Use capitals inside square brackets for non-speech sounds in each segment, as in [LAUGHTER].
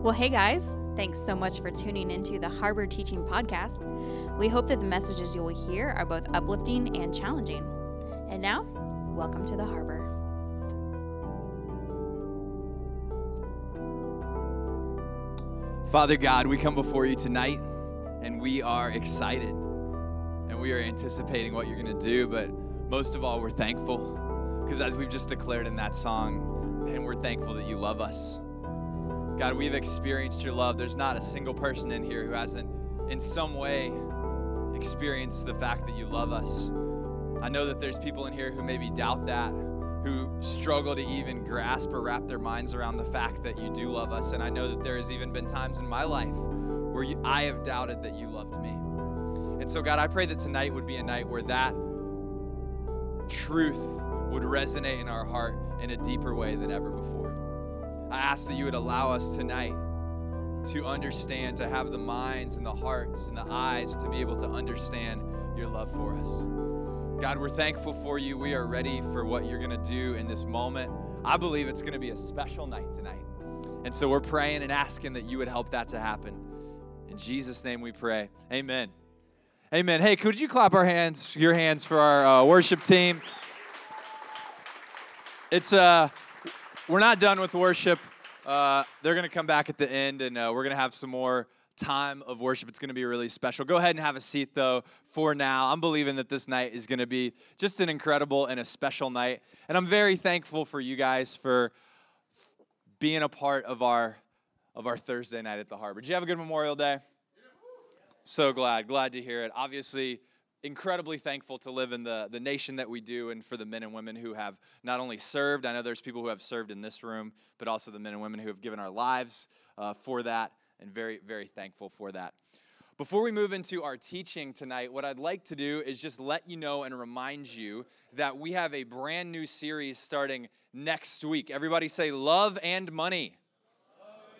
Well, hey guys, thanks so much for tuning into the Harbor Teaching Podcast. We hope that the messages you will hear are both uplifting and challenging. And now, welcome to the Harbor. Father God, we come before you tonight and we are excited and we are anticipating what you're going to do, but most of all, we're thankful because as we've just declared in that song, and we're thankful that you love us. God, we've experienced your love. There's not a single person in here who hasn't, in some way, experienced the fact that you love us. I know that there's people in here who maybe doubt that, who struggle to even grasp or wrap their minds around the fact that you do love us. And I know that there has even been times in my life where you, I have doubted that you loved me. And so, God, I pray that tonight would be a night where that truth would resonate in our heart in a deeper way than ever before. I ask that you would allow us tonight to understand, to have the minds and the hearts and the eyes to be able to understand your love for us. God, we're thankful for you. We are ready for what you're going to do in this moment. I believe it's going to be a special night tonight. And so we're praying and asking that you would help that to happen. In Jesus' name we pray. Amen. Amen. Hey, could you clap our hands, your hands for our uh, worship team? It's uh we're not done with worship. Uh, they're going to come back at the end, and uh, we're going to have some more time of worship. It's going to be really special. Go ahead and have a seat, though, for now. I'm believing that this night is going to be just an incredible and a special night. And I'm very thankful for you guys for being a part of our of our Thursday night at the harbor. Did you have a good Memorial Day? So glad, glad to hear it. Obviously, incredibly thankful to live in the, the nation that we do and for the men and women who have not only served, I know there's people who have served in this room, but also the men and women who have given our lives uh, for that, and very, very thankful for that. Before we move into our teaching tonight, what I'd like to do is just let you know and remind you that we have a brand new series starting next week. Everybody say love and money.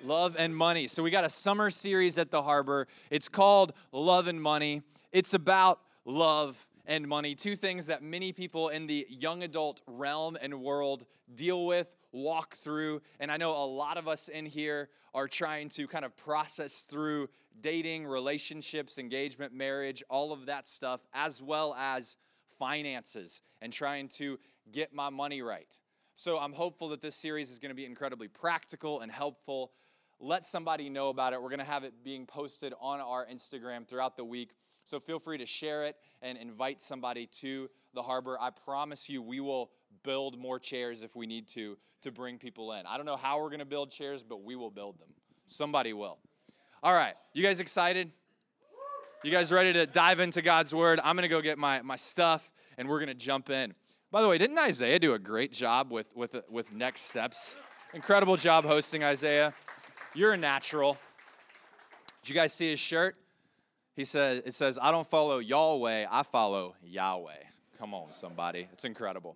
Love and money. So we got a summer series at the harbor. It's called Love and Money. It's about love, and money. Two things that many people in the young adult realm and world deal with, walk through. And I know a lot of us in here are trying to kind of process through dating, relationships, engagement, marriage, all of that stuff, as well as finances and trying to get my money right. So I'm hopeful that this series is going to be incredibly practical and helpful. Let somebody know about it. We're going to have it being posted on our Instagram throughout the week. So feel free to share it and invite somebody to the harbor. I promise you, we will build more chairs if we need to to bring people in. I don't know how we're going to build chairs, but we will build them. Somebody will. All right, you guys excited? You guys ready to dive into God's word? I'm going to go get my, my stuff and we're going to jump in. By the way, didn't Isaiah do a great job with, with, with next steps? Incredible job hosting, Isaiah. You're a natural. Did you guys see his shirt? He says, it says, I don't follow Yahweh, I follow Yahweh. Come on, somebody. It's incredible.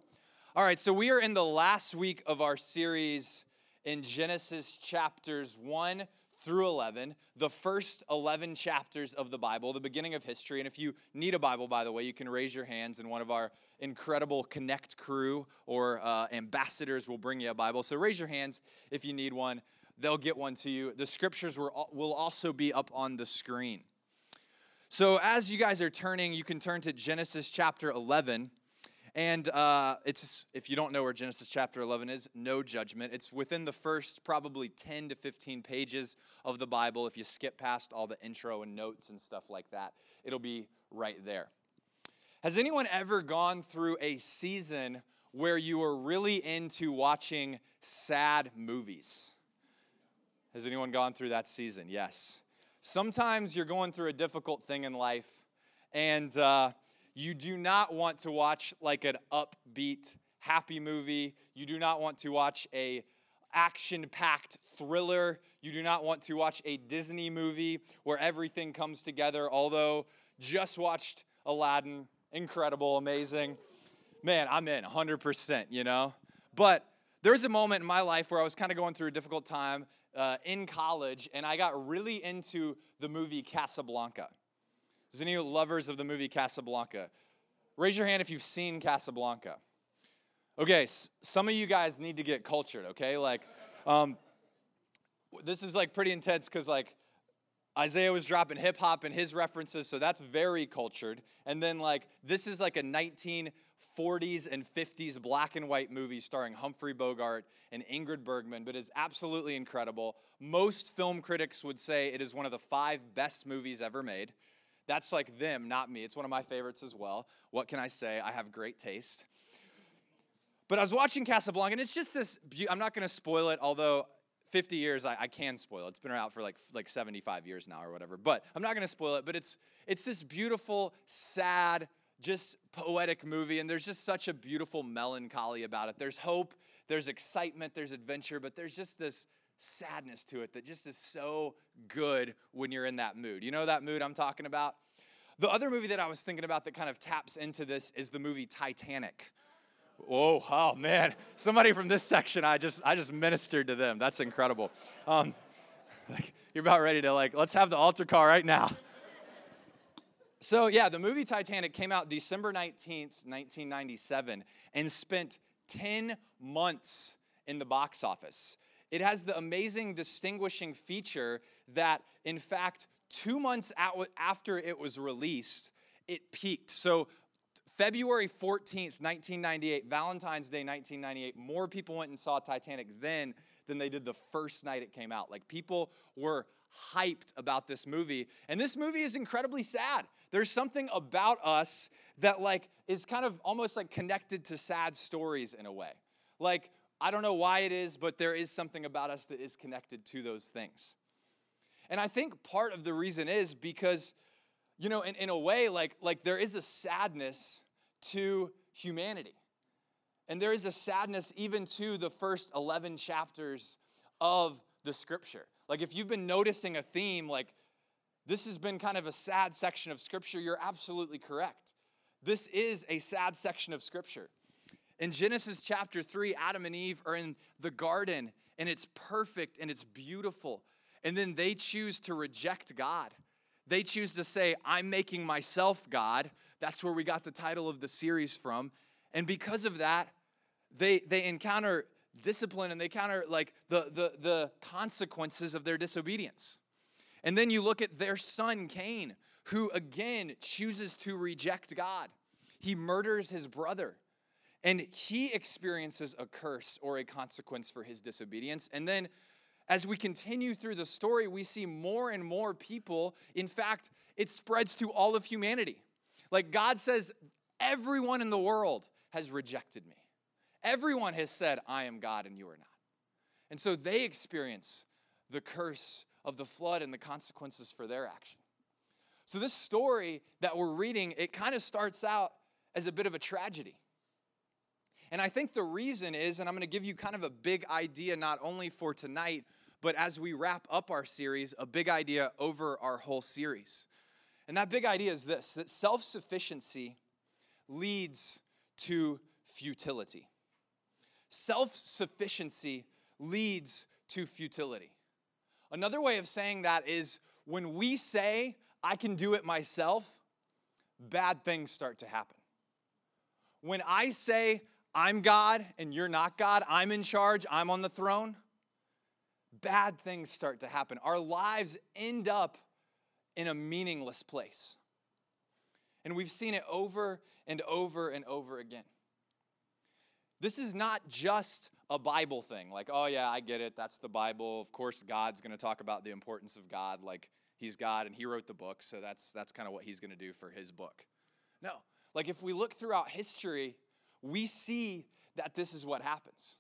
All right, so we are in the last week of our series in Genesis chapters 1 through 11, the first 11 chapters of the Bible, the beginning of history. And if you need a Bible, by the way, you can raise your hands, and one of our incredible Connect crew or uh, ambassadors will bring you a Bible. So raise your hands if you need one. They'll get one to you. The scriptures will also be up on the screen. So, as you guys are turning, you can turn to Genesis chapter 11. And uh, it's, if you don't know where Genesis chapter 11 is, no judgment. It's within the first probably 10 to 15 pages of the Bible. If you skip past all the intro and notes and stuff like that, it'll be right there. Has anyone ever gone through a season where you were really into watching sad movies? Has anyone gone through that season? Yes. Sometimes you're going through a difficult thing in life, and uh, you do not want to watch like an upbeat, happy movie. You do not want to watch a action-packed thriller. You do not want to watch a Disney movie where everything comes together. Although just watched Aladdin, incredible, amazing. Man, I'm in 100%, you know? But there's a moment in my life where I was kind of going through a difficult time uh, in college, and I got really into the movie Casablanca. Is any lovers of the movie Casablanca? Raise your hand if you've seen Casablanca. Okay, some of you guys need to get cultured, okay? Like, um, this is like pretty intense because like Isaiah was dropping hip hop and his references, so that's very cultured. And then like this is like a 1940s and 50s black and white movie starring Humphrey Bogart and Ingrid Bergman, but it's absolutely incredible. Most film critics would say it is one of the five best movies ever made. That's like them, not me. It's one of my favorites as well. What can I say? I have great taste. But I was watching Casablanca, and it's just this. I'm not going to spoil it, although 50 years I, I, can spoil it. It's been out for like like 75 years now or whatever. But I'm not going to spoil it. But it's it's this beautiful, sad, just poetic movie, and there's just such a beautiful melancholy about it. There's hope, there's excitement, there's adventure, but there's just this sadness to it that just is so good when you're in that mood. You know that mood I'm talking about? The other movie that I was thinking about that kind of taps into this is the movie Titanic. Oh, oh man! Somebody from this section, I just I just ministered to them. That's incredible. Um, [LAUGHS] like you're about ready to like let's have the altar call right now. So yeah, the movie Titanic came out December 19th, 1997, and spent 10 months in the box office. It has the amazing distinguishing feature that, in fact, two months after it was released, it peaked. So February 14th, 1998, Valentine's Day 1998, more people went and saw Titanic then than they did the first night it came out. Like people were hyped about this movie. And this movie is incredibly sad. There's something about us that like is kind of almost like connected to sad stories in a way. Like I don't know why it is, but there is something about us that is connected to those things. And I think part of the reason is because you know, in, in a way, like, like there is a sadness to humanity. And there is a sadness even to the first 11 chapters of the scripture. Like, if you've been noticing a theme, like this has been kind of a sad section of scripture, you're absolutely correct. This is a sad section of scripture. In Genesis chapter 3, Adam and Eve are in the garden and it's perfect and it's beautiful. And then they choose to reject God. They choose to say, I'm making myself God. That's where we got the title of the series from. And because of that, they, they encounter discipline and they encounter like the, the, the consequences of their disobedience. And then you look at their son, Cain, who again chooses to reject God. He murders his brother. And he experiences a curse or a consequence for his disobedience. And then as we continue through the story, we see more and more people. In fact, it spreads to all of humanity. Like God says, everyone in the world has rejected me. Everyone has said, I am God and you are not. And so they experience the curse of the flood and the consequences for their action. So this story that we're reading, it kind of starts out as a bit of a tragedy. And I think the reason is, and I'm going to give you kind of a big idea, not only for tonight, but as we wrap up our series, a big idea over our whole series. And that big idea is this that self sufficiency leads to futility. Self sufficiency leads to futility. Another way of saying that is when we say, I can do it myself, bad things start to happen. When I say, I'm God and you're not God, I'm in charge, I'm on the throne, bad things start to happen. Our lives end up in a meaningless place. And we've seen it over and over and over again. This is not just a Bible thing, like, oh yeah, I get it, that's the Bible. Of course, God's gonna talk about the importance of God, like he's God and he wrote the book, so that's that's kind of what he's gonna do for his book. No, like if we look throughout history, we see that this is what happens.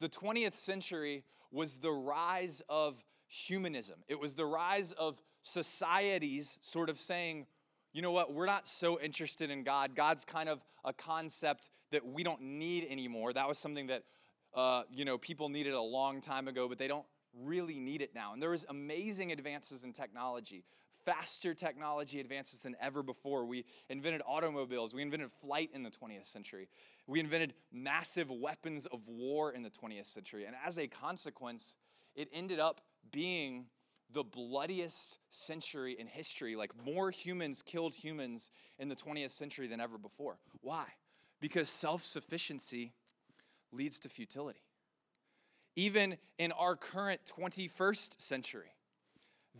The 20th century was the rise of humanism. It was the rise of societies sort of saying, you know what, we're not so interested in God. God's kind of a concept that we don't need anymore. That was something that, uh, you know, people needed a long time ago, but they don't really need it now. And there was amazing advances in technology faster technology advances than ever before. We invented automobiles, we invented flight in the 20th century, we invented massive weapons of war in the 20th century. And as a consequence, it ended up being the bloodiest century in history. Like more humans killed humans in the 20th century than ever before. Why? Because self sufficiency leads to futility. even in our current 21st century.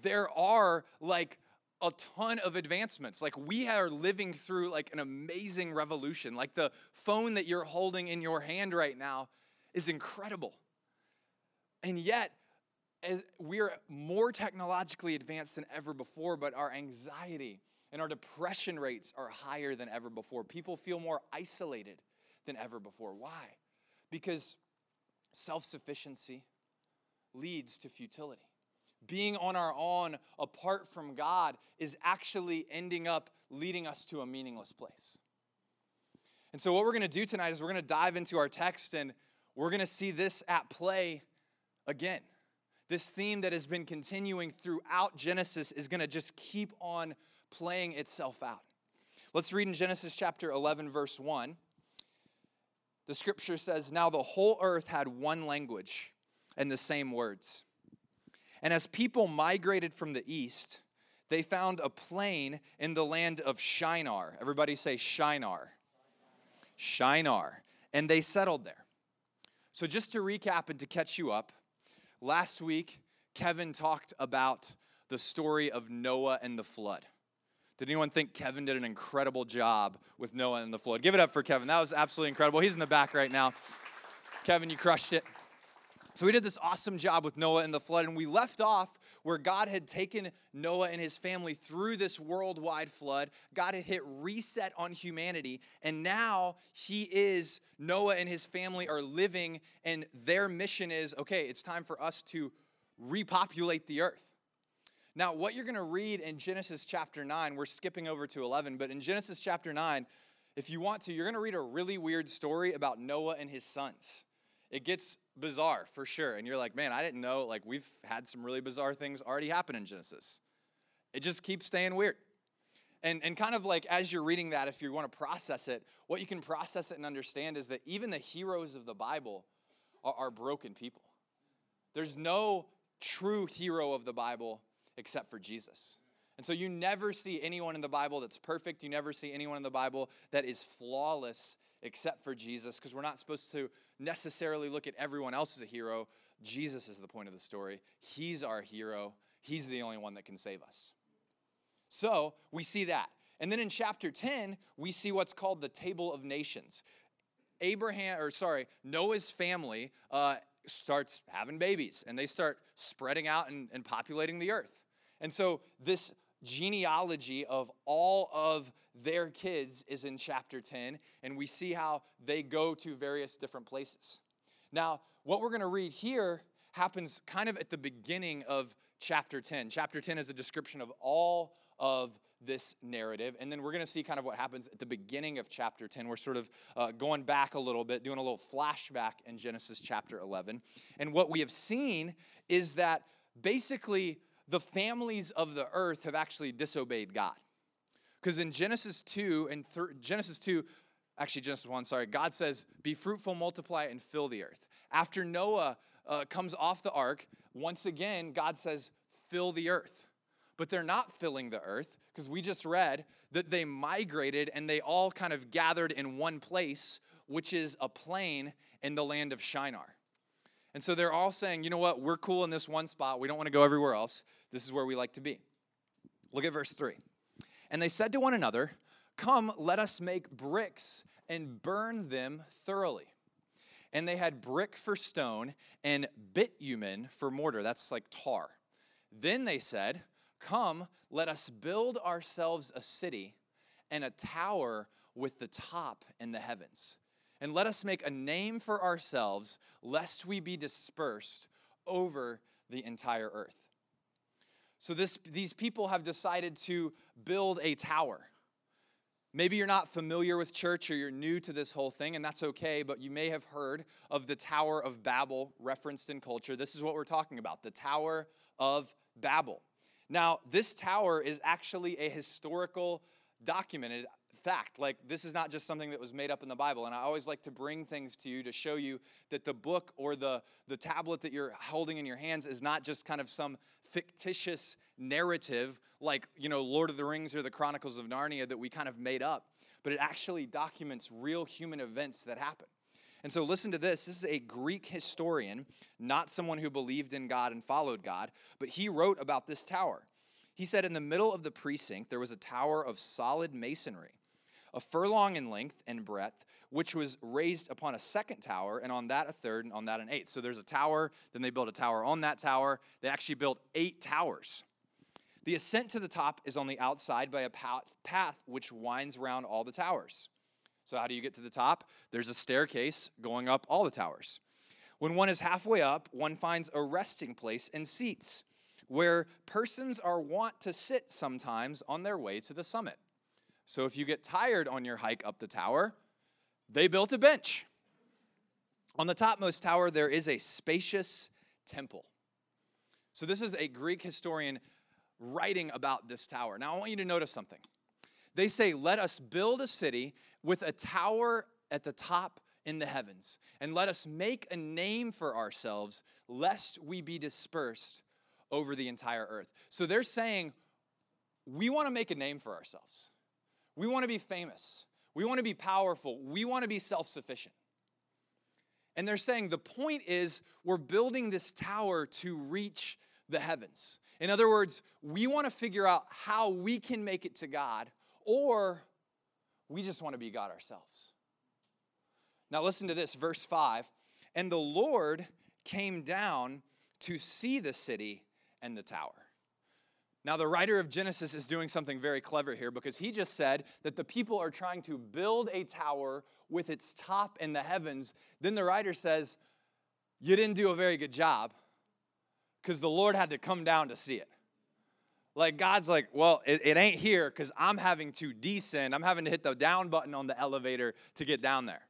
There are like a ton of advancements. Like we are living through like an amazing revolution. Like the phone that you're holding in your hand right now is incredible. And yet, we're more technologically advanced than ever before, but our anxiety and our depression rates are higher than ever before. People feel more isolated than ever before. Why? Because self sufficiency leads to futility. Being on our own apart from God is actually ending up leading us to a meaningless place. And so, what we're going to do tonight is we're going to dive into our text and we're going to see this at play again. This theme that has been continuing throughout Genesis is going to just keep on playing itself out. Let's read in Genesis chapter 11, verse 1. The scripture says, Now the whole earth had one language and the same words. And as people migrated from the east, they found a plain in the land of Shinar. Everybody say Shinar. Shinar. And they settled there. So, just to recap and to catch you up, last week, Kevin talked about the story of Noah and the flood. Did anyone think Kevin did an incredible job with Noah and the flood? Give it up for Kevin. That was absolutely incredible. He's in the back right now. Kevin, you crushed it. So we did this awesome job with Noah and the flood, and we left off where God had taken Noah and his family through this worldwide flood. God had hit reset on humanity, and now he is, Noah and his family are living, and their mission is okay, it's time for us to repopulate the earth. Now, what you're going to read in Genesis chapter 9, we're skipping over to 11, but in Genesis chapter 9, if you want to, you're going to read a really weird story about Noah and his sons. It gets bizarre for sure. And you're like, man, I didn't know. Like, we've had some really bizarre things already happen in Genesis. It just keeps staying weird. And, and kind of like as you're reading that, if you want to process it, what you can process it and understand is that even the heroes of the Bible are, are broken people. There's no true hero of the Bible except for Jesus. And so you never see anyone in the Bible that's perfect. You never see anyone in the Bible that is flawless except for Jesus because we're not supposed to necessarily look at everyone else as a hero. Jesus is the point of the story. He's our hero. He's the only one that can save us. So we see that. And then in chapter 10, we see what's called the Table of Nations. Abraham, or sorry, Noah's family uh, starts having babies and they start spreading out and, and populating the earth. And so this genealogy of all of their kids is in chapter 10, and we see how they go to various different places. Now, what we're going to read here happens kind of at the beginning of chapter 10. Chapter 10 is a description of all of this narrative. And then we're going to see kind of what happens at the beginning of chapter 10. We're sort of uh, going back a little bit, doing a little flashback in Genesis chapter 11. And what we have seen is that basically the families of the earth have actually disobeyed God. Because in Genesis 2 and th- Genesis 2, actually Genesis 1, sorry, God says, Be fruitful, multiply, and fill the earth. After Noah uh, comes off the ark, once again, God says, Fill the earth. But they're not filling the earth because we just read that they migrated and they all kind of gathered in one place, which is a plain in the land of Shinar. And so they're all saying, you know what, we're cool in this one spot. We don't want to go everywhere else. This is where we like to be. Look at verse 3. And they said to one another, Come, let us make bricks and burn them thoroughly. And they had brick for stone and bitumen for mortar. That's like tar. Then they said, Come, let us build ourselves a city and a tower with the top in the heavens. And let us make a name for ourselves, lest we be dispersed over the entire earth. So this, these people have decided to build a tower. Maybe you're not familiar with church or you're new to this whole thing, and that's okay, but you may have heard of the Tower of Babel referenced in culture. This is what we're talking about the Tower of Babel. Now, this tower is actually a historical documented fact. Like, this is not just something that was made up in the Bible. And I always like to bring things to you to show you that the book or the, the tablet that you're holding in your hands is not just kind of some fictitious narrative like, you know, Lord of the Rings or the Chronicles of Narnia that we kind of made up, but it actually documents real human events that happen. And so listen to this. This is a Greek historian, not someone who believed in God and followed God, but he wrote about this tower. He said, In the middle of the precinct, there was a tower of solid masonry, a furlong in length and breadth, which was raised upon a second tower, and on that a third, and on that an eighth. So there's a tower, then they built a tower on that tower. They actually built eight towers. The ascent to the top is on the outside by a path which winds around all the towers. So, how do you get to the top? There's a staircase going up all the towers. When one is halfway up, one finds a resting place and seats where persons are wont to sit sometimes on their way to the summit. So, if you get tired on your hike up the tower, they built a bench. On the topmost tower, there is a spacious temple. So, this is a Greek historian writing about this tower. Now, I want you to notice something. They say, Let us build a city with a tower at the top in the heavens, and let us make a name for ourselves, lest we be dispersed over the entire earth. So they're saying, We want to make a name for ourselves. We want to be famous. We want to be powerful. We want to be self sufficient. And they're saying the point is we're building this tower to reach the heavens. In other words, we want to figure out how we can make it to God, or we just want to be God ourselves. Now, listen to this, verse 5. And the Lord came down to see the city and the tower. Now, the writer of Genesis is doing something very clever here because he just said that the people are trying to build a tower with its top in the heavens. Then the writer says, You didn't do a very good job because the Lord had to come down to see it. Like God's like, well, it, it ain't here because I'm having to descend. I'm having to hit the down button on the elevator to get down there.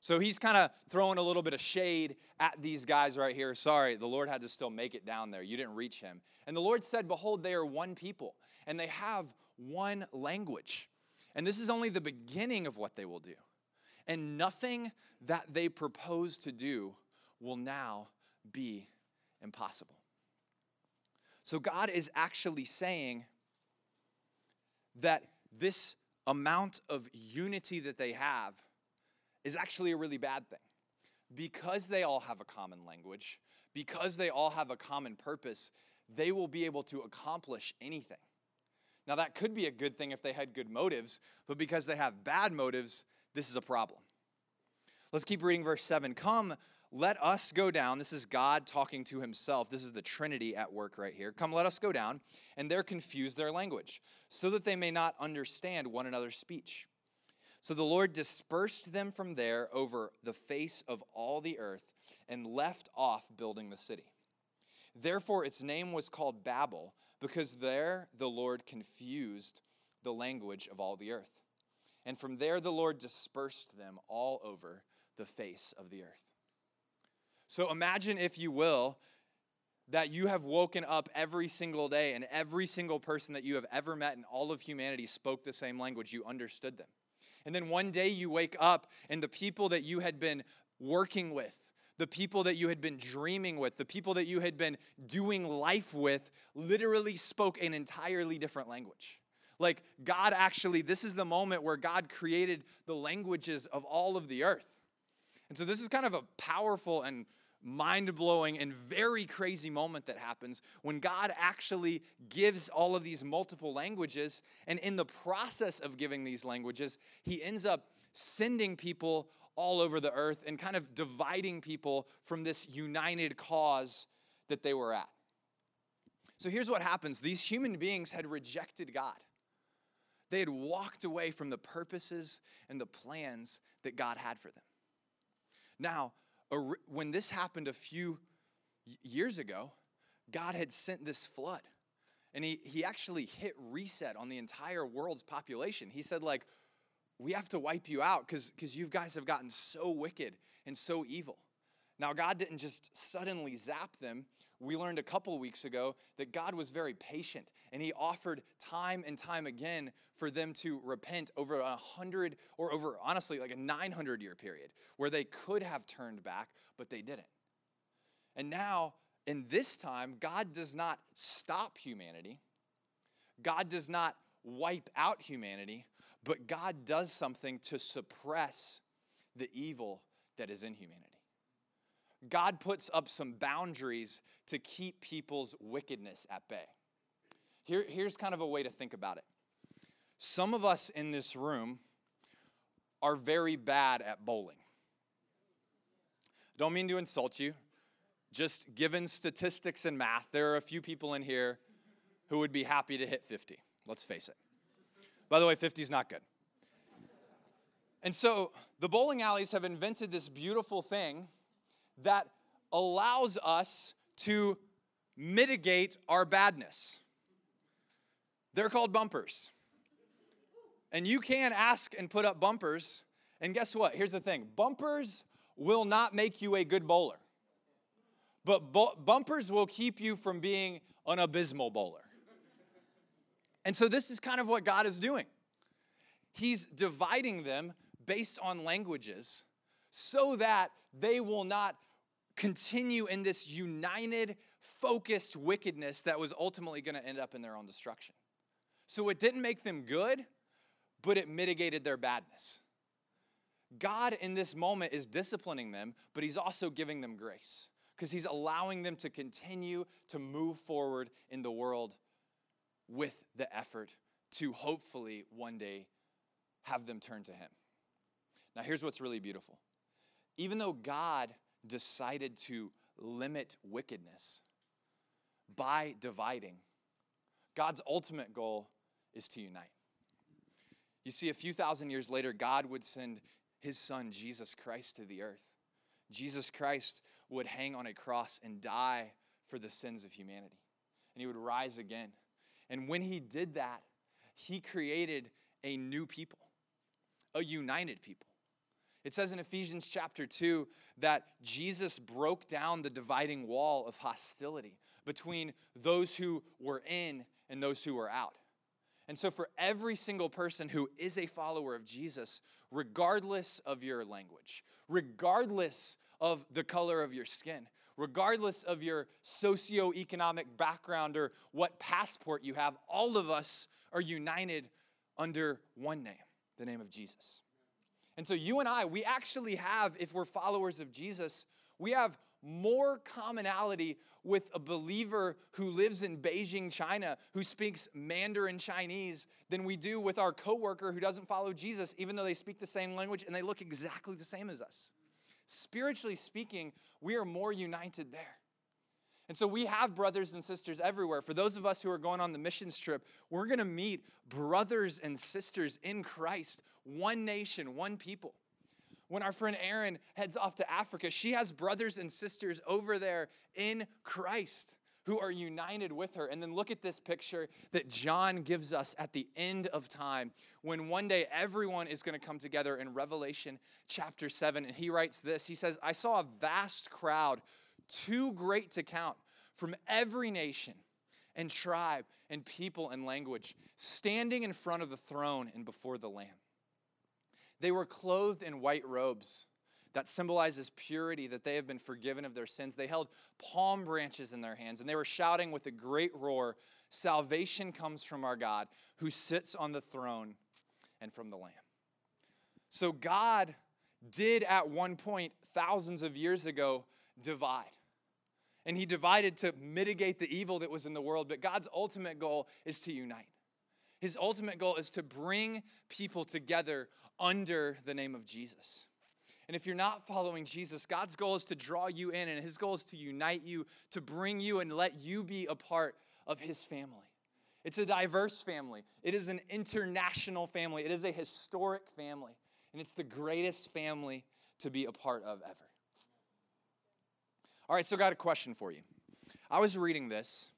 So he's kind of throwing a little bit of shade at these guys right here. Sorry, the Lord had to still make it down there. You didn't reach him. And the Lord said, Behold, they are one people, and they have one language. And this is only the beginning of what they will do. And nothing that they propose to do will now be impossible. So God is actually saying that this amount of unity that they have is actually a really bad thing. Because they all have a common language, because they all have a common purpose, they will be able to accomplish anything. Now, that could be a good thing if they had good motives, but because they have bad motives, this is a problem. Let's keep reading verse 7. Come, let us go down. This is God talking to himself. This is the Trinity at work right here. Come, let us go down, and they're confused their language, so that they may not understand one another's speech. So the Lord dispersed them from there over the face of all the earth and left off building the city. Therefore, its name was called Babel, because there the Lord confused the language of all the earth. And from there the Lord dispersed them all over the face of the earth. So imagine, if you will, that you have woken up every single day and every single person that you have ever met in all of humanity spoke the same language. You understood them. And then one day you wake up and the people that you had been working with, the people that you had been dreaming with, the people that you had been doing life with, literally spoke an entirely different language. Like God actually, this is the moment where God created the languages of all of the earth. And so this is kind of a powerful and mind blowing and very crazy moment that happens when God actually gives all of these multiple languages. And in the process of giving these languages, he ends up sending people all over the earth and kind of dividing people from this united cause that they were at. So here's what happens these human beings had rejected God. They had walked away from the purposes and the plans that God had for them. Now, when this happened a few years ago, God had sent this flood. And he, he actually hit reset on the entire world's population. He said, like, we have to wipe you out because you guys have gotten so wicked and so evil. Now, God didn't just suddenly zap them. We learned a couple weeks ago that God was very patient and He offered time and time again for them to repent over a hundred or over, honestly, like a 900 year period where they could have turned back, but they didn't. And now, in this time, God does not stop humanity, God does not wipe out humanity, but God does something to suppress the evil that is in humanity. God puts up some boundaries to keep people's wickedness at bay. Here, here's kind of a way to think about it. Some of us in this room are very bad at bowling. Don't mean to insult you. Just given statistics and math, there are a few people in here who would be happy to hit 50. Let's face it. By the way, 50 is not good. And so the bowling alleys have invented this beautiful thing that allows us to mitigate our badness. They're called bumpers. And you can ask and put up bumpers. And guess what? Here's the thing bumpers will not make you a good bowler, but bu- bumpers will keep you from being an abysmal bowler. And so, this is kind of what God is doing. He's dividing them based on languages so that they will not continue in this united, focused wickedness that was ultimately going to end up in their own destruction. So, it didn't make them good, but it mitigated their badness. God in this moment is disciplining them, but He's also giving them grace because He's allowing them to continue to move forward in the world with the effort to hopefully one day have them turn to Him. Now, here's what's really beautiful. Even though God decided to limit wickedness by dividing, God's ultimate goal is to unite. You see, a few thousand years later, God would send his son, Jesus Christ, to the earth. Jesus Christ would hang on a cross and die for the sins of humanity. And he would rise again. And when he did that, he created a new people, a united people. It says in Ephesians chapter 2 that Jesus broke down the dividing wall of hostility between those who were in and those who were out. And so, for every single person who is a follower of Jesus, regardless of your language, regardless of the color of your skin, regardless of your socioeconomic background or what passport you have, all of us are united under one name, the name of Jesus. And so you and I, we actually have, if we're followers of Jesus, we have more commonality with a believer who lives in Beijing, China, who speaks Mandarin Chinese, than we do with our coworker who doesn't follow Jesus, even though they speak the same language and they look exactly the same as us. Spiritually speaking, we are more united there. And so we have brothers and sisters everywhere. For those of us who are going on the missions trip, we're going to meet brothers and sisters in Christ, one nation, one people. When our friend Erin heads off to Africa, she has brothers and sisters over there in Christ who are united with her. And then look at this picture that John gives us at the end of time when one day everyone is going to come together in Revelation chapter 7. And he writes this He says, I saw a vast crowd, too great to count, from every nation and tribe and people and language, standing in front of the throne and before the Lamb. They were clothed in white robes that symbolizes purity, that they have been forgiven of their sins. They held palm branches in their hands and they were shouting with a great roar Salvation comes from our God who sits on the throne and from the Lamb. So, God did at one point, thousands of years ago, divide. And He divided to mitigate the evil that was in the world, but God's ultimate goal is to unite. His ultimate goal is to bring people together under the name of Jesus. And if you're not following Jesus, God's goal is to draw you in, and His goal is to unite you, to bring you and let you be a part of His family. It's a diverse family, it is an international family, it is a historic family, and it's the greatest family to be a part of ever. All right, so I got a question for you. I was reading this,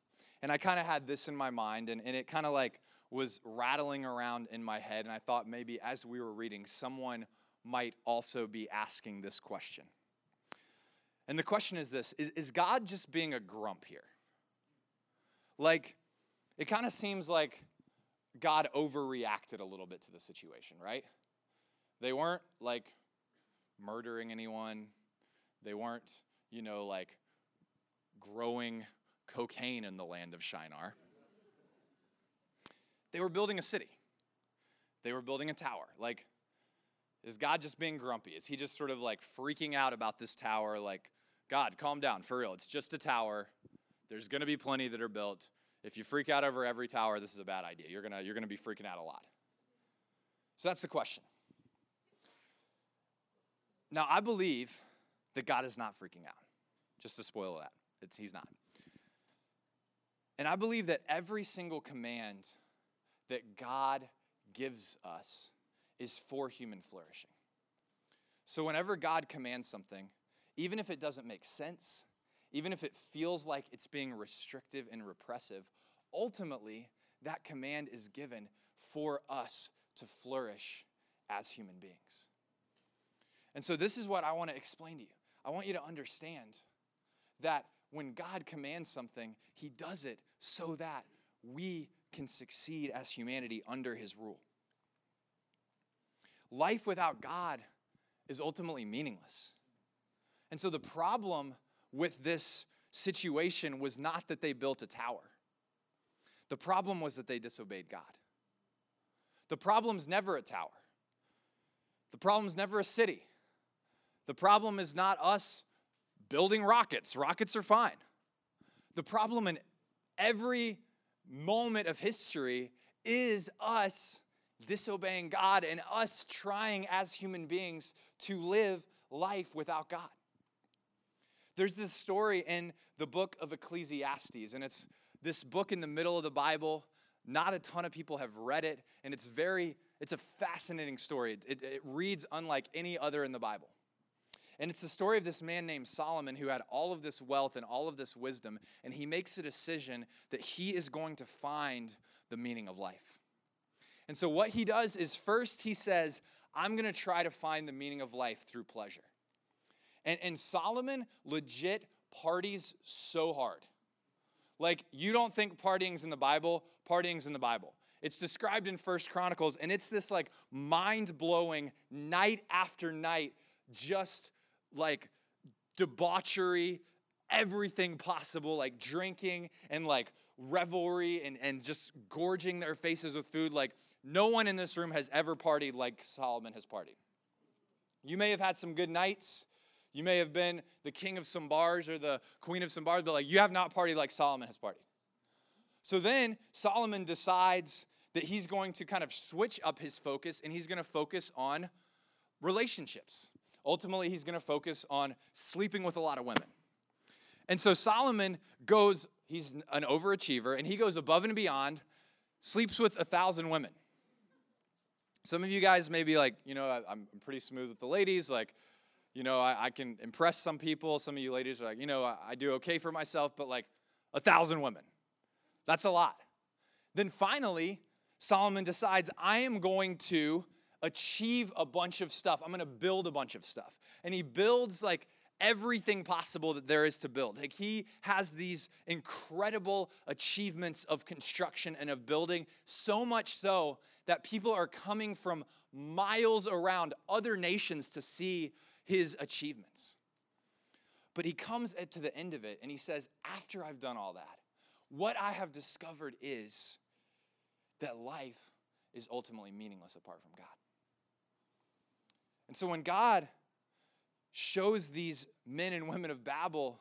and I kind of had this in my mind, and, and it kind of like was rattling around in my head, and I thought maybe as we were reading, someone might also be asking this question. And the question is this Is, is God just being a grump here? Like, it kind of seems like God overreacted a little bit to the situation, right? They weren't like murdering anyone, they weren't, you know, like growing cocaine in the land of Shinar. They were building a city. They were building a tower. Like, Is God just being grumpy? Is he just sort of like freaking out about this tower? Like, God, calm down, for real. It's just a tower. There's going to be plenty that are built. If you freak out over every tower, this is a bad idea. You're going to you're going to be freaking out a lot. So that's the question. Now, I believe that God is not freaking out. Just to spoil that, it's, he's not. And I believe that every single command that God gives us is for human flourishing. So, whenever God commands something, even if it doesn't make sense, even if it feels like it's being restrictive and repressive, ultimately, that command is given for us to flourish as human beings. And so, this is what I want to explain to you. I want you to understand that when God commands something, He does it so that we can succeed as humanity under His rule. Life without God is ultimately meaningless. And so, the problem with this situation was not that they built a tower, the problem was that they disobeyed God. The problem's never a tower, the problem's never a city. The problem is not us building rockets, rockets are fine. The problem in every moment of history is us disobeying God and us trying as human beings to live life without God. There's this story in the book of Ecclesiastes, and it's this book in the middle of the Bible. Not a ton of people have read it, and it's very, it's a fascinating story. It, it, reads unlike any other in the Bible. And it's the story of this man named Solomon who had all of this wealth and all of this wisdom, and he makes a decision that he is going to find the meaning of life. And so, what he does is first he says, I'm going to try to find the meaning of life through pleasure. And, and Solomon legit parties so hard. Like, you don't think partying's in the Bible, partying's in the Bible. It's described in First Chronicles, and it's this like mind blowing night after night, just like debauchery, everything possible, like drinking and like revelry and, and just gorging their faces with food. Like, no one in this room has ever partied like Solomon has partied. You may have had some good nights, you may have been the king of some bars or the queen of some bars, but like you have not partied like Solomon has partied. So then Solomon decides that he's going to kind of switch up his focus and he's going to focus on relationships. Ultimately, he's going to focus on sleeping with a lot of women. And so Solomon goes, he's an overachiever, and he goes above and beyond, sleeps with a thousand women. Some of you guys may be like, you know, I, am pretty smooth with the ladies. Like, you know, I, I, can impress some people. Some of you ladies are like, you know, I, I do okay for myself, but like a thousand women, that's a lot. Then finally, Solomon decides, I am going to achieve a bunch of stuff. I'm going to build a bunch of stuff. And he builds like everything possible that there is to build. Like he has these incredible achievements of construction and of building, so much so that people are coming from miles around other nations to see his achievements. But he comes to the end of it and he says, After I've done all that, what I have discovered is that life is ultimately meaningless apart from God. And so when God shows these men and women of Babel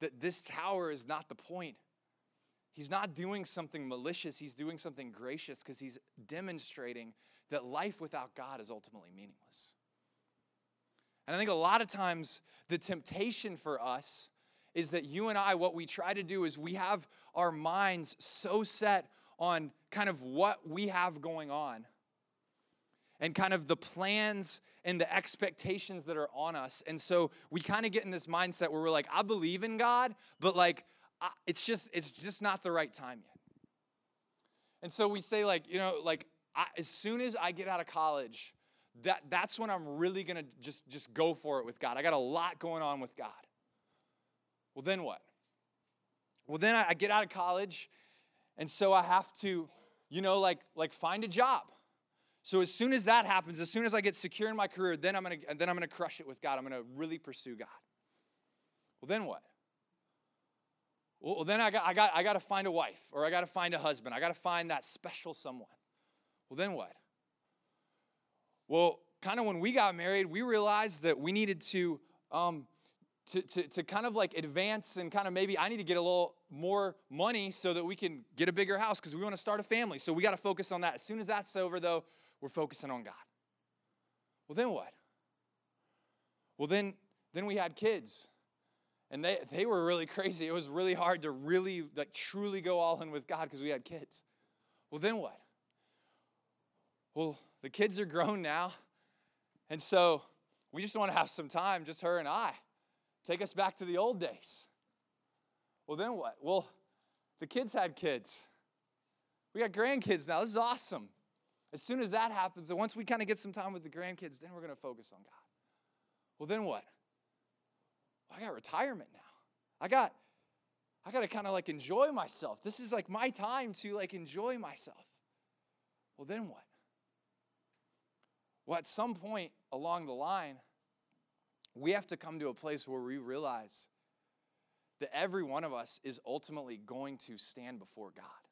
that this tower is not the point, he's not doing something malicious, he's doing something gracious because he's demonstrating that life without God is ultimately meaningless. And I think a lot of times the temptation for us is that you and I, what we try to do is we have our minds so set on kind of what we have going on and kind of the plans and the expectations that are on us. And so we kind of get in this mindset where we're like, I believe in God, but like, it's just it's just not the right time yet. And so we say like, you know, like I, as soon as I get out of college, that, that's when I'm really gonna just, just go for it with God. I got a lot going on with God. Well, then what? Well, then I, I get out of college, and so I have to, you know, like, like find a job. So as soon as that happens, as soon as I get secure in my career, then I'm gonna then I'm gonna crush it with God. I'm gonna really pursue God. Well, then what? Well, then I got I got I got to find a wife or I got to find a husband. I got to find that special someone. Well, then what? Well, kind of when we got married, we realized that we needed to, um, to, to, to kind of like advance and kind of maybe I need to get a little more money so that we can get a bigger house because we want to start a family. So we got to focus on that. As soon as that's over, though, we're focusing on God. Well, then what? Well, then, then we had kids. And they, they were really [LAUGHS] crazy. It was really hard to really, like, truly go all in with God because we had kids. Well, then what? Well, the kids are grown now. And so we just want to have some time, just her and I. Take us back to the old days. Well, then what? Well, the kids had kids. We got grandkids now. This is awesome. As soon as that happens, and once we kind of get some time with the grandkids, then we're going to focus on God. Well, then what? I got retirement now. I got I got to kind of like enjoy myself. This is like my time to like enjoy myself. Well, then what? Well, at some point along the line, we have to come to a place where we realize that every one of us is ultimately going to stand before God.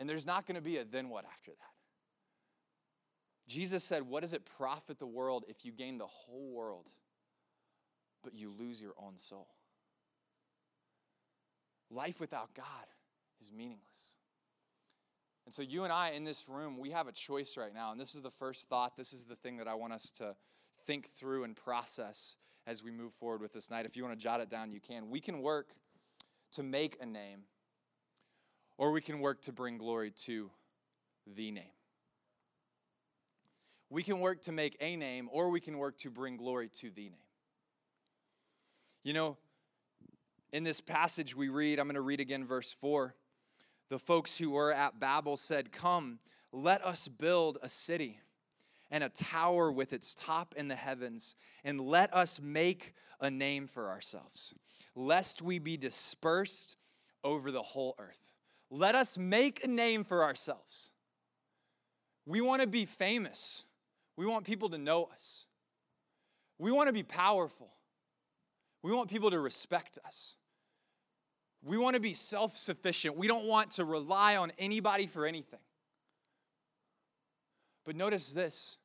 And there's not going to be a then what after that. Jesus said, What does it profit the world if you gain the whole world, but you lose your own soul? Life without God is meaningless. And so, you and I in this room, we have a choice right now. And this is the first thought. This is the thing that I want us to think through and process as we move forward with this night. If you want to jot it down, you can. We can work to make a name, or we can work to bring glory to the name. We can work to make a name, or we can work to bring glory to the name. You know, in this passage we read, I'm going to read again verse 4. The folks who were at Babel said, Come, let us build a city and a tower with its top in the heavens, and let us make a name for ourselves, lest we be dispersed over the whole earth. Let us make a name for ourselves. We want to be famous. We want people to know us. We want to be powerful. We want people to respect us. We want to be self sufficient. We don't want to rely on anybody for anything. But notice this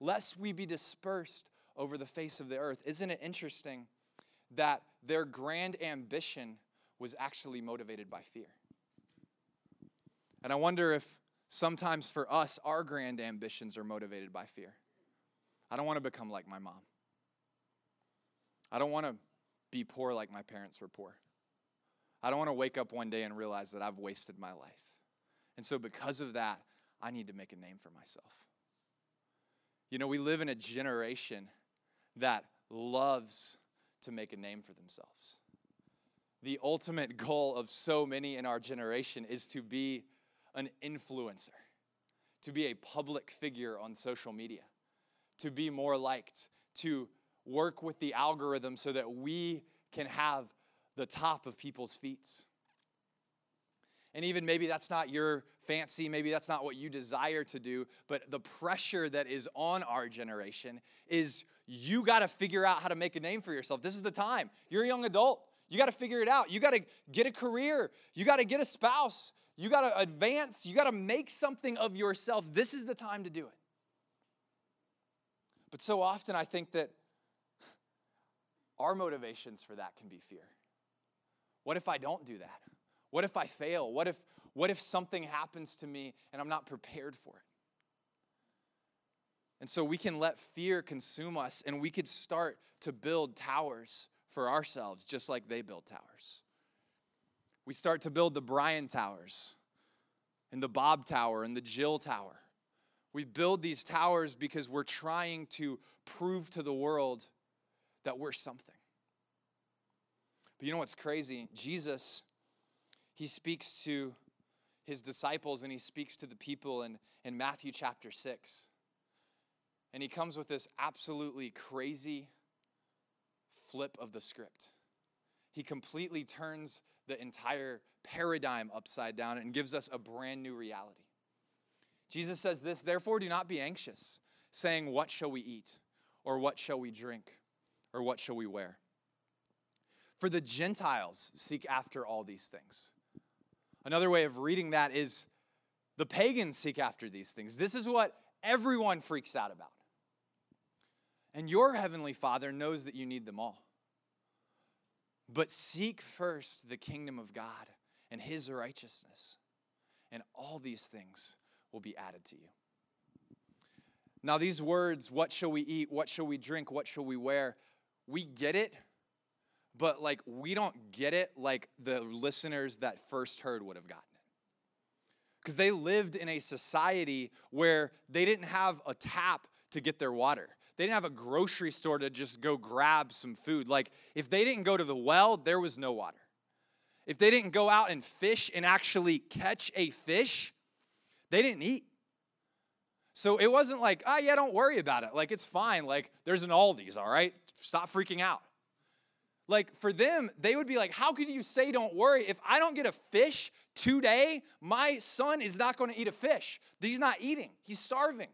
lest we be dispersed over the face of the earth. Isn't it interesting that their grand ambition was actually motivated by fear? And I wonder if sometimes for us, our grand ambitions are motivated by fear. I don't want to become like my mom. I don't want to be poor like my parents were poor. I don't want to wake up one day and realize that I've wasted my life. And so, because of that, I need to make a name for myself. You know, we live in a generation that loves to make a name for themselves. The ultimate goal of so many in our generation is to be an influencer, to be a public figure on social media, to be more liked, to work with the algorithm so that we can have the top of people's feet. And even maybe that's not your fancy, maybe that's not what you desire to do, but the pressure that is on our generation is you got to figure out how to make a name for yourself. This is the time. You're a young adult. You got to figure it out. You got to get a career. You got to get a spouse. You got to advance. You got to make something of yourself. This is the time to do it. But so often I think that [LAUGHS] our motivations for that can be fear. What if I don't do that? What if I fail? What if, what if something happens to me and I'm not prepared for it? And so we can let fear consume us and we could start to build towers for ourselves, just like they built towers. We start to build the Bryan Towers and the Bob Tower and the Jill Tower. We build these towers because we're trying to prove to the world that we're something. But you know what's crazy? Jesus he speaks to his disciples and he speaks to the people in, in Matthew chapter 6. And he comes with this absolutely crazy flip of the script. He completely turns the entire paradigm upside down and gives us a brand new reality. Jesus says this, therefore do not be anxious, saying, What shall we eat? Or what shall we drink? Or what shall we wear? For the Gentiles seek after all these things. Another way of reading that is the pagans seek after these things. This is what everyone freaks out about. And your heavenly Father knows that you need them all. But seek first the kingdom of God and his righteousness, and all these things will be added to you. Now, these words, what shall we eat? What shall we drink? What shall we wear? We get it, but like we don't get it like the listeners that first heard would have gotten it. Because they lived in a society where they didn't have a tap to get their water. They didn't have a grocery store to just go grab some food. Like, if they didn't go to the well, there was no water. If they didn't go out and fish and actually catch a fish, they didn't eat. So it wasn't like, oh, yeah, don't worry about it. Like, it's fine. Like, there's an Aldi's, all right? Stop freaking out. Like, for them, they would be like, how could you say don't worry? If I don't get a fish today, my son is not going to eat a fish. He's not eating, he's starving.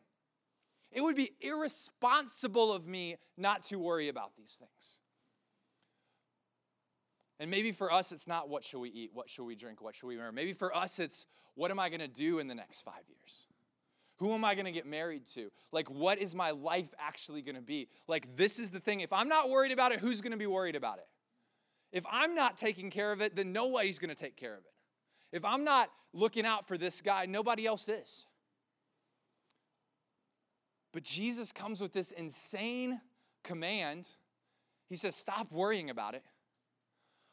It would be irresponsible of me not to worry about these things. And maybe for us, it's not what shall we eat, what shall we drink, what shall we wear. Maybe for us, it's what am I going to do in the next five years? Who am I going to get married to? Like, what is my life actually going to be? Like, this is the thing. If I'm not worried about it, who's going to be worried about it? If I'm not taking care of it, then nobody's going to take care of it. If I'm not looking out for this guy, nobody else is. But Jesus comes with this insane command. He says, Stop worrying about it.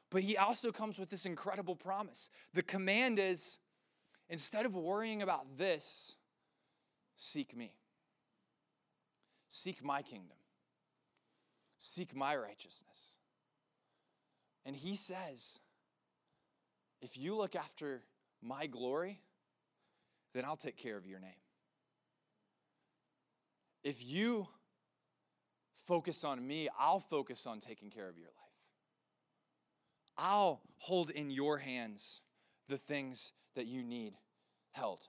But he also comes with this incredible promise. The command is instead of worrying about this, seek me. Seek my kingdom. Seek my righteousness. And he says, if you look after my glory, then I'll take care of your name. If you focus on me, I'll focus on taking care of your life. I'll hold in your hands the things that you need held.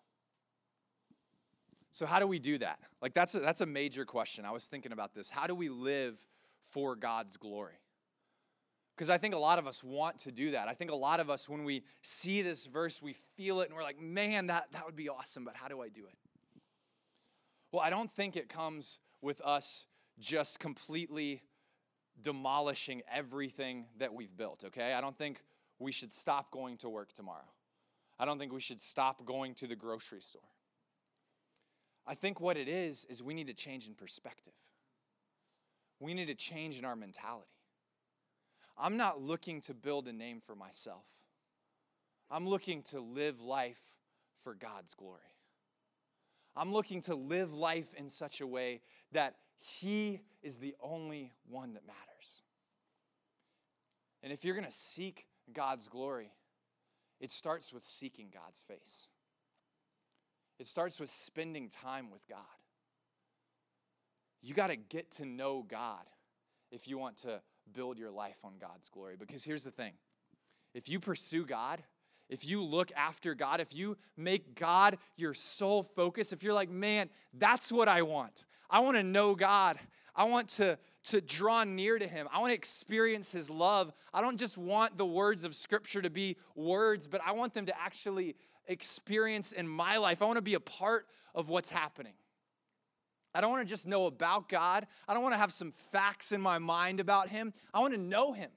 So, how do we do that? Like, that's a, that's a major question. I was thinking about this. How do we live for God's glory? Because I think a lot of us want to do that. I think a lot of us, when we see this verse, we feel it and we're like, man, that, that would be awesome, but how do I do it? Well, I don't think it comes with us just completely demolishing everything that we've built, okay? I don't think we should stop going to work tomorrow. I don't think we should stop going to the grocery store. I think what it is, is we need to change in perspective. We need to change in our mentality. I'm not looking to build a name for myself, I'm looking to live life for God's glory. I'm looking to live life in such a way that He is the only one that matters. And if you're going to seek God's glory, it starts with seeking God's face. It starts with spending time with God. You got to get to know God if you want to build your life on God's glory. Because here's the thing if you pursue God, if you look after God, if you make God your sole focus, if you're like, man, that's what I want. I want to know God. I want to, to draw near to Him. I want to experience His love. I don't just want the words of Scripture to be words, but I want them to actually experience in my life. I want to be a part of what's happening. I don't want to just know about God. I don't want to have some facts in my mind about Him. I want to know Him.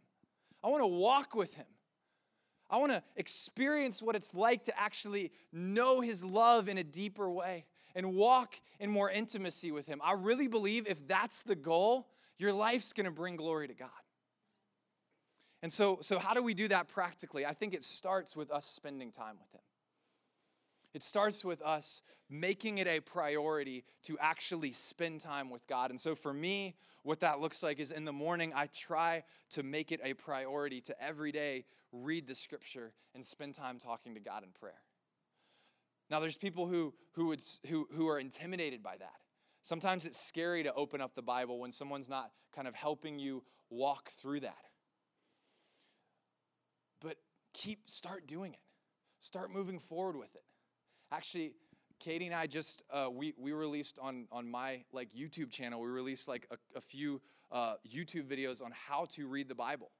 I want to walk with Him. I want to experience what it's like to actually know His love in a deeper way and walk in more intimacy with Him. I really believe if that's the goal, your life's going to bring glory to God. And so, so, how do we do that practically? I think it starts with us spending time with Him. It starts with us making it a priority to actually spend time with God. And so for me, what that looks like is in the morning, I try to make it a priority to every day read the scripture and spend time talking to God in prayer. Now, there's people who, who, would, who, who are intimidated by that. Sometimes it's scary to open up the Bible when someone's not kind of helping you walk through that. But keep, start doing it. Start moving forward with it. Actually, Katie and I just uh, we we released on on my like YouTube channel. We released like a, a few uh, YouTube videos on how to read the Bible.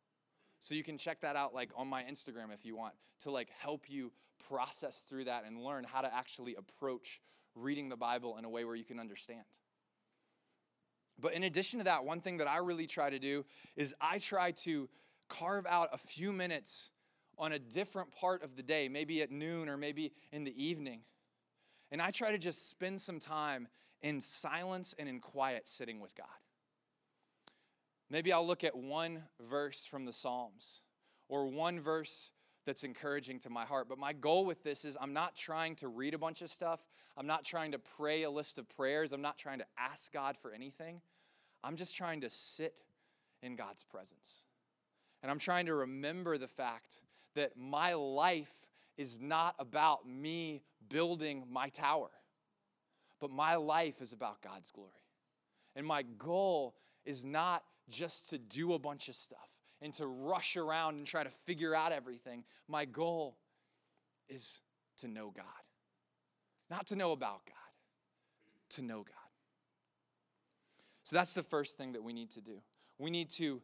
So you can check that out like on my Instagram if you want to like help you process through that and learn how to actually approach reading the Bible in a way where you can understand. But in addition to that, one thing that I really try to do is I try to carve out a few minutes on a different part of the day, maybe at noon or maybe in the evening. And I try to just spend some time in silence and in quiet sitting with God. Maybe I'll look at one verse from the Psalms or one verse that's encouraging to my heart. But my goal with this is I'm not trying to read a bunch of stuff. I'm not trying to pray a list of prayers. I'm not trying to ask God for anything. I'm just trying to sit in God's presence. And I'm trying to remember the fact that my life is not about me building my tower, but my life is about God's glory. And my goal is not just to do a bunch of stuff and to rush around and try to figure out everything. My goal is to know God. Not to know about God, to know God. So that's the first thing that we need to do. We need to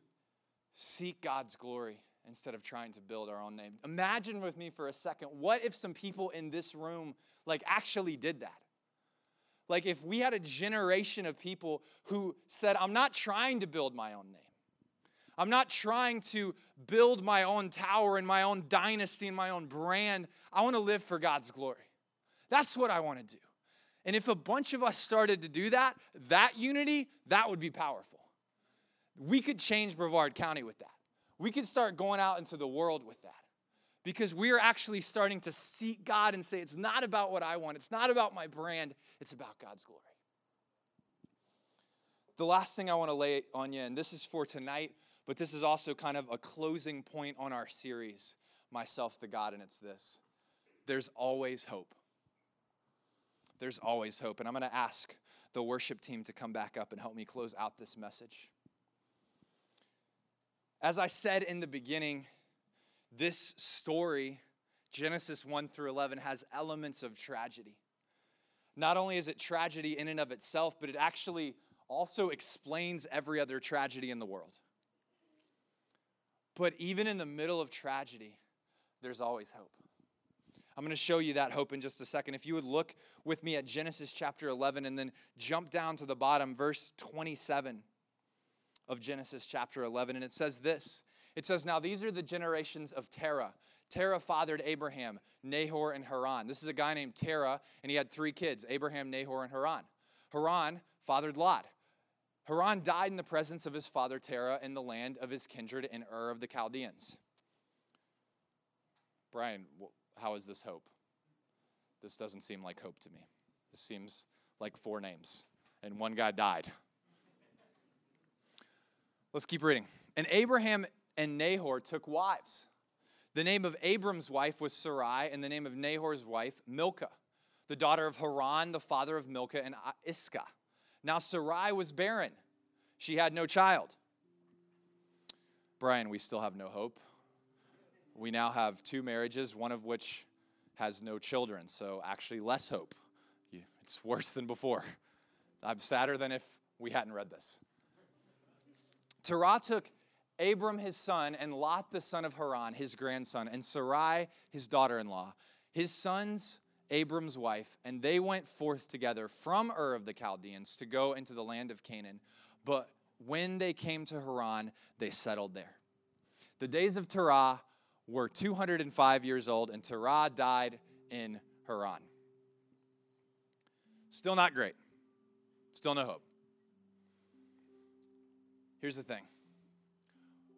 seek God's glory instead of trying to build our own name. Imagine with me for a second, what if some people in this room like actually did that? Like if we had a generation of people who said, I'm not trying to build my own name. I'm not trying to build my own tower and my own dynasty and my own brand. I want to live for God's glory. That's what I want to do. And if a bunch of us started to do that, that unity, that would be powerful. We could change Brevard County with that. We could start going out into the world with that. Because we are actually starting to seek God and say, it's not about what I want, it's not about my brand, it's about God's glory. The last thing I want to lay on you, and this is for tonight, but this is also kind of a closing point on our series, Myself the God, and it's this there's always hope. There's always hope. And I'm going to ask the worship team to come back up and help me close out this message. As I said in the beginning, this story, Genesis 1 through 11, has elements of tragedy. Not only is it tragedy in and of itself, but it actually also explains every other tragedy in the world. But even in the middle of tragedy, there's always hope. I'm going to show you that hope in just a second. If you would look with me at Genesis chapter 11 and then jump down to the bottom, verse 27 of Genesis chapter 11. And it says this It says, Now these are the generations of Terah. Terah fathered Abraham, Nahor, and Haran. This is a guy named Terah, and he had three kids Abraham, Nahor, and Haran. Haran fathered Lot. Haran died in the presence of his father Terah in the land of his kindred in Ur of the Chaldeans. Brian, how is this hope? This doesn't seem like hope to me. This seems like four names, and one guy died. Let's keep reading. And Abraham and Nahor took wives. The name of Abram's wife was Sarai, and the name of Nahor's wife, Milcah, the daughter of Haran, the father of Milcah and Iscah. Now Sarai was barren, she had no child. Brian, we still have no hope. We now have two marriages, one of which has no children, so actually less hope. It's worse than before. I'm sadder than if we hadn't read this. Terah took Abram his son and Lot the son of Haran, his grandson, and Sarai his daughter in law, his sons Abram's wife, and they went forth together from Ur of the Chaldeans to go into the land of Canaan. But when they came to Haran, they settled there. The days of Terah were 205 years old, and Terah died in Haran. Still not great. Still no hope. Here's the thing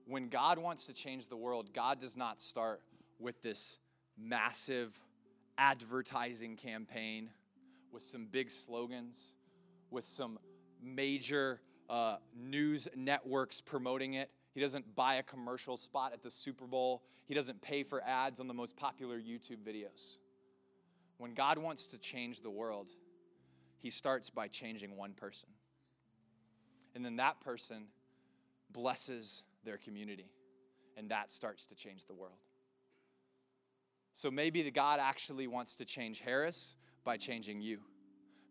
when God wants to change the world, God does not start with this massive advertising campaign with some big slogans, with some major uh, news networks promoting it. He doesn't buy a commercial spot at the Super Bowl. He doesn't pay for ads on the most popular YouTube videos. When God wants to change the world, He starts by changing one person. And then that person blesses their community, and that starts to change the world. So maybe the God actually wants to change Harris by changing you.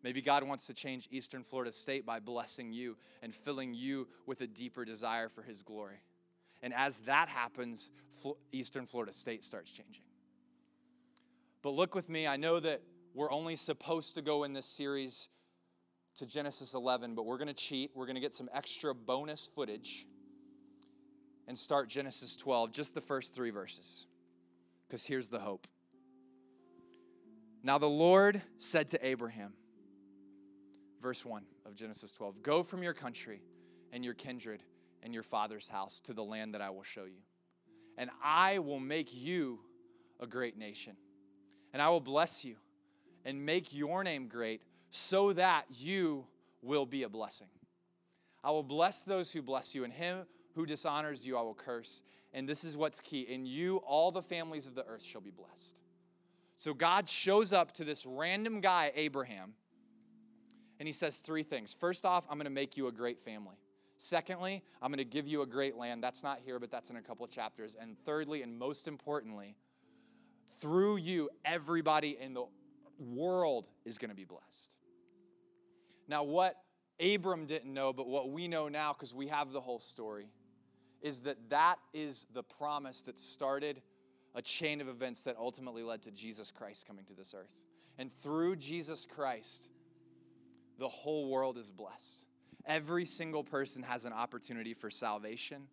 Maybe God wants to change Eastern Florida State by blessing you and filling you with a deeper desire for His glory. And as that happens, Eastern Florida State starts changing. But look with me, I know that we're only supposed to go in this series to Genesis 11, but we're going to cheat. We're going to get some extra bonus footage and start Genesis 12, just the first three verses. Because here's the hope. Now the Lord said to Abraham, verse 1 of Genesis 12 Go from your country and your kindred and your father's house to the land that I will show you. And I will make you a great nation. And I will bless you and make your name great so that you will be a blessing. I will bless those who bless you, and him who dishonors you I will curse. And this is what's key in you, all the families of the earth shall be blessed. So God shows up to this random guy, Abraham, and he says three things. First off, I'm going to make you a great family. Secondly, I'm going to give you a great land. That's not here, but that's in a couple of chapters. And thirdly, and most importantly, through you, everybody in the world is going to be blessed. Now, what Abram didn't know, but what we know now, because we have the whole story, is that that is the promise that started a chain of events that ultimately led to Jesus Christ coming to this earth. And through Jesus Christ, the whole world is blessed. Every single person has an opportunity for salvation.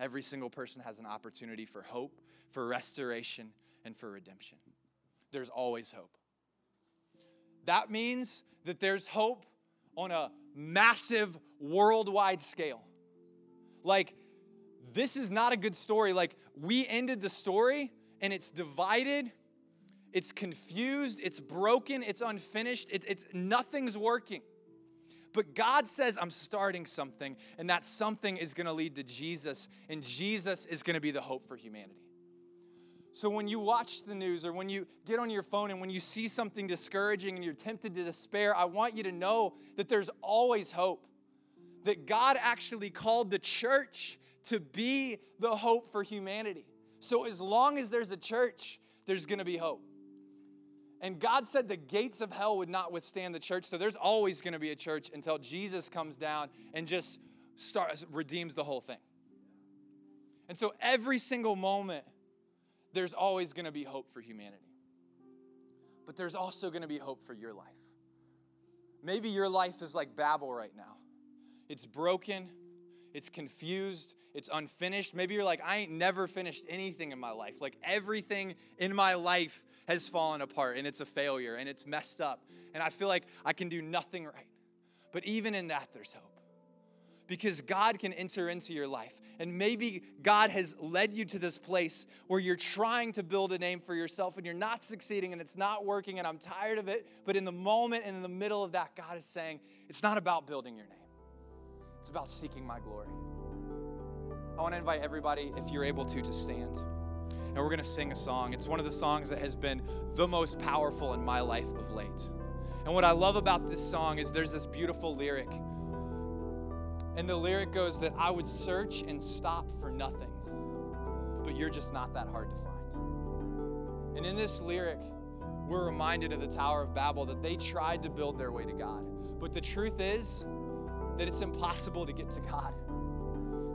Every single person has an opportunity for hope, for restoration, and for redemption. There's always hope. That means that there's hope on a massive worldwide scale. Like, this is not a good story. Like, we ended the story and it's divided, it's confused, it's broken, it's unfinished, it, it's nothing's working. But God says, I'm starting something, and that something is gonna lead to Jesus, and Jesus is gonna be the hope for humanity. So when you watch the news or when you get on your phone and when you see something discouraging and you're tempted to despair, I want you to know that there's always hope. That God actually called the church to be the hope for humanity. So as long as there's a church, there's to be hope. And God said the gates of hell would not withstand the church. So there's always to be a church until Jesus comes down and just starts redeems the whole thing. And so every single moment there's always to be hope for humanity. But there's also to be hope for your life. Maybe your life is like Babel right now. It's broken, it's confused, it's unfinished. Maybe you're like, I ain't never finished anything in my life. Like everything in my life has fallen apart and it's a failure and it's messed up. And I feel like I can do nothing right. But even in that, there's hope because God can enter into your life. And maybe God has led you to this place where you're trying to build a name for yourself and you're not succeeding and it's not working and I'm tired of it. But in the moment and in the middle of that, God is saying, it's not about building your name, it's about seeking my glory. I want to invite everybody, if you're able to, to stand. And we're going to sing a song. It's one of the songs that has been the most powerful in my life of late. And what I love about this song is there's this beautiful lyric and the lyric goes that I would search and stop for nothing, but you're just not that hard to find. And in this lyric, we're reminded of the Tower of Babel that they tried to build their way to God. But the truth is that it's impossible to get to God.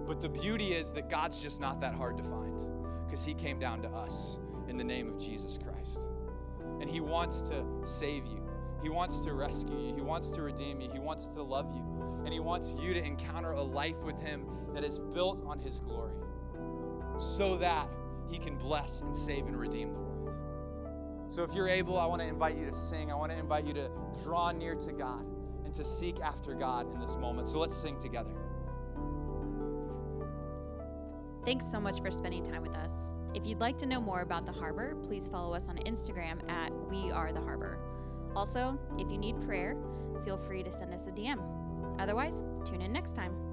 But the beauty is that God's just not that hard to find because He came down to us in the name of Jesus Christ. And He wants to save you, He wants to rescue you, He wants to redeem you, He wants to love you and He wants you to encounter a life with Him that is built on His glory so that He can bless and save and redeem the world. So, if you're able, I want to invite you to sing. I want to invite you to draw near to God to seek after God in this moment. So, let's sing together. Thanks so much for spending time with us. If you'd like to know more about the harbor, please follow us on Instagram at We Are the Harbor. Also, if you need prayer, feel free to send us a DM. Otherwise, tune in next time.